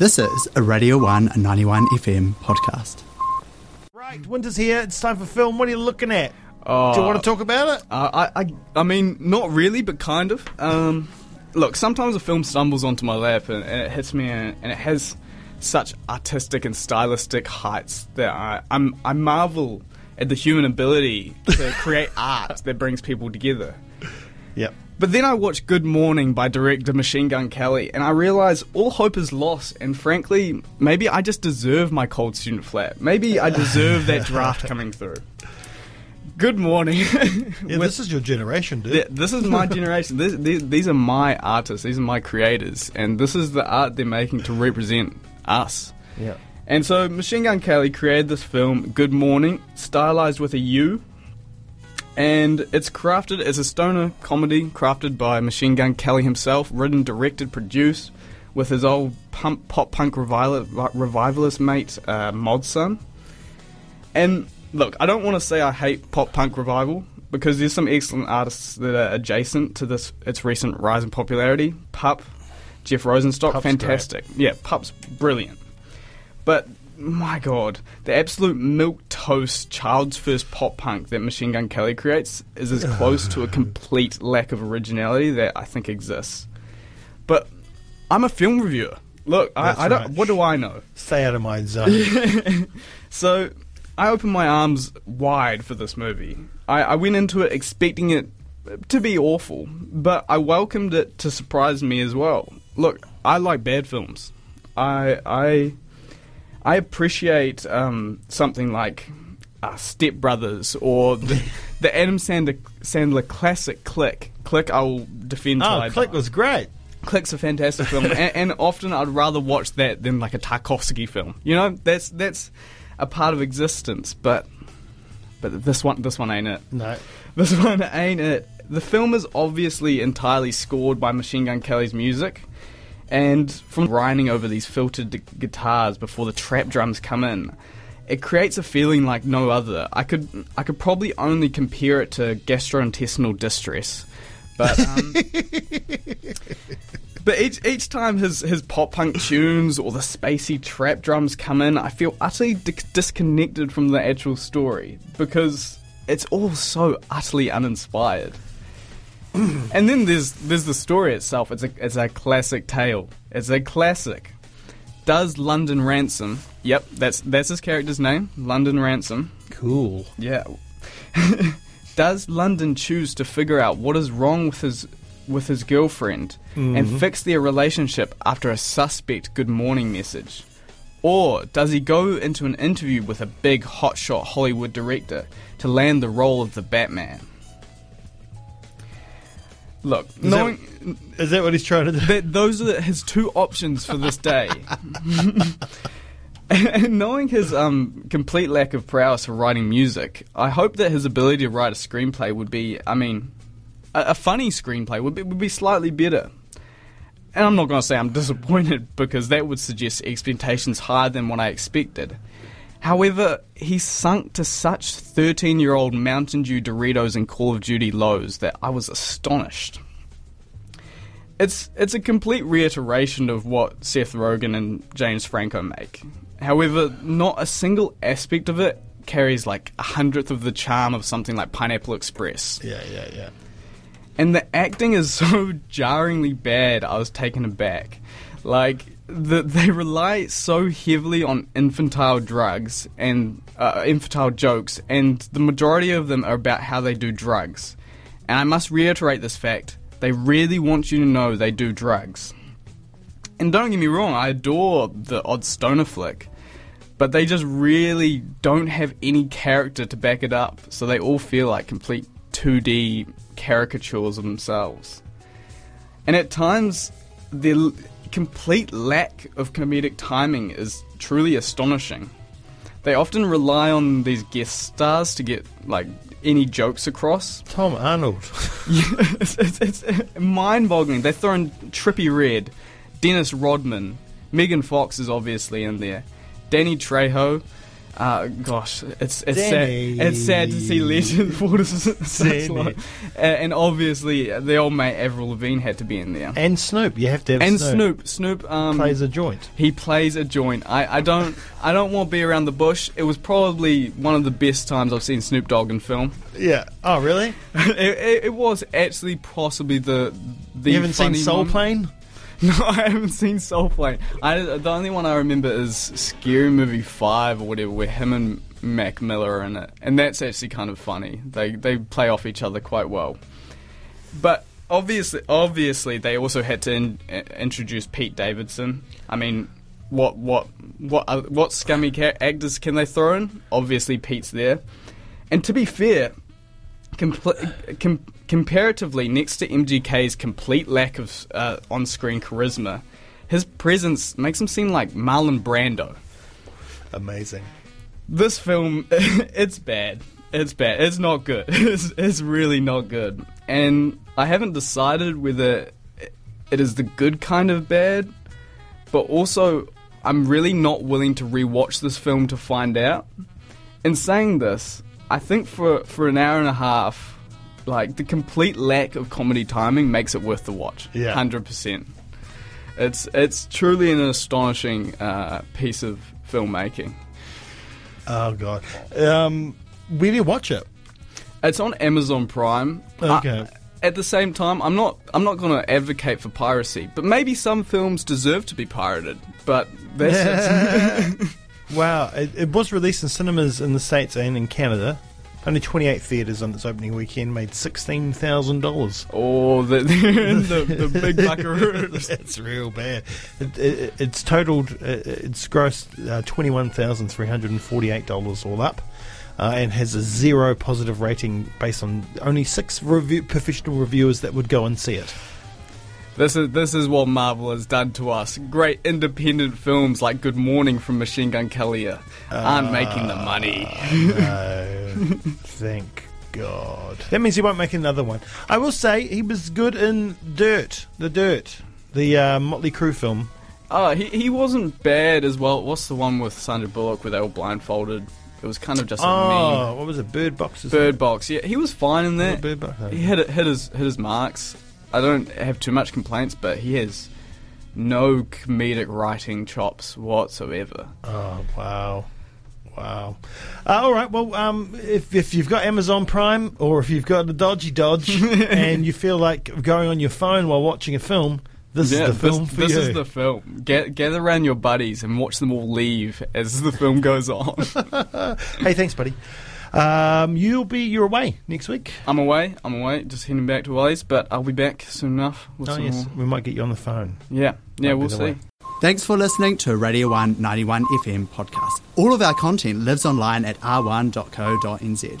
This is a Radio 1 91 FM podcast. Right, winter's here. It's time for film. What are you looking at? Oh, Do you want to talk about it? Uh, I, I, I mean, not really, but kind of. Um, look, sometimes a film stumbles onto my lap and, and it hits me, and, and it has such artistic and stylistic heights that I, I'm, I marvel at the human ability to create art that brings people together. Yep. But then I watched Good Mourning by director Machine Gun Kelly, and I realized all hope is lost. And frankly, maybe I just deserve my cold student flat. Maybe I deserve that draft coming through. Good Mourning. Yeah, this is your generation, dude. Th- this is my generation. This, these, these are my artists. These are my creators, and this is the art they're making to represent us. Yeah. And so Machine Gun Kelly created this film, Good Mourning, stylized with a U. And it's crafted as a stoner comedy, crafted by Machine Gun Kelly himself, written, directed, produced, with his old pump, pop punk revival, revivalist mate, uh, Mod Sun. And look, I don't want to say I hate pop punk revival, because there's some excellent artists that are adjacent to this its recent rise in popularity. Pup, Jeff Rosenstock, Pup's fantastic. Yeah, Pup's brilliant. But my god, the absolute milk toast child's first pop punk that Machine Gun Kelly creates is as close to a complete lack of originality that I think exists. But I'm a film reviewer. Look, I, I don't. right. What do I know? Stay out of my zone. So I opened my arms wide for this movie. I, I went into it expecting it to be awful, but I welcomed it to surprise me as well. Look, I like bad films. I I I appreciate um, something like uh, Step Brothers or the, the Adam Sandler, Sandler classic Click. Click, I will defend. oh, die. Click was great. Click's a fantastic film, and, and often I'd rather watch that than like a Tarkovsky film. You know, that's that's a part of existence. But but this one this one ain't it. No. This one ain't it. The film is obviously entirely scored by Machine Gun Kelly's music, and from grinding over these filtered d- guitars before the trap drums come in, it creates a feeling like no other. I could I could probably only compare it to gastrointestinal distress, but. Um, But each each time his his pop punk tunes or the spacey trap drums come in, I feel utterly di- disconnected from the actual story because it's all so utterly uninspired. and then there's there's the story itself. It's a it's a classic tale. It's a classic. Does London Ransom? Yep, that's that's his character's name, London Ransom. Cool. Yeah. Does London choose to figure out what is wrong with his with his girlfriend and mm-hmm. fix their relationship after a suspect good morning message? Or does he go into an interview with a big hotshot Hollywood director to land the role of the Batman? Look, that- knowing Is that what he's trying to do? that those are his two options for this day. and knowing his um, complete lack of prowess for writing music, I hope that his ability to write a screenplay would be, I mean, a, a funny screenplay would be, would be slightly better. And I'm not going to say I'm disappointed because that would suggest expectations higher than what I expected. However, he sunk to such 13 year old Mountain Dew Doritos and Call of Duty lows that I was astonished it's it's a complete reiteration of what Seth Rogen and James Franco make. However, not a single aspect of it carries like a hundredth of the charm of something like Pineapple Express. Yeah, yeah, yeah. And the acting is so jarringly bad, I was taken aback. Like, the, they rely so heavily on infantile drugs and uh, infantile jokes, and the majority of them are about how they do drugs. And I must reiterate this fact they really want you to know they do drugs. And don't get me wrong, I adore the odd stoner flick, but they just really don't have any character to back it up, so they all feel like complete 2D caricatures of themselves. And at times, their l- complete lack of comedic timing is truly astonishing. They often rely on these guest stars to get like any jokes across. Tom Arnold. It's, it's, it's mind-boggling. They throw in Trippie Redd, Dennis Rodman, Megan Fox is obviously in there, Danny Trejo, Uh, gosh, it's it's Danny. sad. It's sad to see Legend fall to such Danny. A- And obviously, the old mate Avril Lavigne had to be in there. And Snoop, you have to have And Snoop. Snoop, Snoop um, plays a joint. He plays a joint. I, I don't I don't want to be around the bush. It was probably one of the best times I've seen Snoop Dogg in film. Yeah. Oh, really? it, it, it was actually possibly the the you haven't seen Soul. Plane? No, I haven't seen Soul Plane. I, the only one I remember is Scary Movie Five or whatever, where him and Mac Miller are in it, and that's actually kind of funny. They they play off each other quite well. But obviously, obviously, they also had to in, uh, introduce Pete Davidson. I mean, what what what uh, what scummy actors can they throw in? Obviously, Pete's there. And to be fair, compl- com- comparatively, next to MGK's complete lack of uh, on-screen charisma, his presence makes him seem like Marlon Brando. Amazing. This film, it's bad. It's bad. It's not good. It's, it's really not good. And I haven't decided whether it is the good kind of bad, but also I'm really not willing to rewatch this film to find out. In saying this, I think for for an hour and a half, like the complete lack of comedy timing makes it worth the watch. Yeah. hundred percent. It's it's truly an astonishing uh, piece of filmmaking. Oh god. Um, where do you watch it? It's on Amazon Prime. Okay. Uh, at the same time, I'm not I'm not going to advocate for piracy, but maybe some films deserve to be pirated. But that's Wow, it, it was released in cinemas in the States and in Canada. Only 28 theatres on its opening weekend made $16,000. oh the the, the big buckaroos. That's real bad. It, it, it's totaled, uh, it's grossed uh, $21,348 all up. Uh, and has a zero positive rating based on only six review, professional reviewers that would go and see it. This is this is what Marvel has done to us. Great independent films like Good Mourning from Machine Gun Kelly aren't making the money. No, thank God. That means he won't make another one. I will say he was good in Dirt, The Dirt, the uh, Motley Crue film. Oh, he he wasn't bad as well. What's the one with Sandra Bullock where they were blindfolded? It was kind of just. Oh, what was it? Bird Box. Bird it? Box, yeah, he was fine in that. Bird Box. He hit it, hit his hit his marks. I don't have too much complaints, but he has no comedic writing chops whatsoever. Oh wow, wow. Uh, all right. Well, um, if if you've got Amazon Prime or if you've got a dodgy dodge and you feel like going on your phone while watching a film, this yeah, is the film this, for this you. is the film. Get, gather around your buddies and watch them all leave as the film goes on. hey, thanks, buddy. Um, you'll be you're away next week. I'm away. I'm away. Just heading back to Wally's, but I'll be back soon enough. With Oh some yes, more. we might get you on the phone. Yeah, yeah, Might be we'll see. way. Thanks for listening to Radio 1 91 FM podcast. All of our content lives online at r1.co.nz.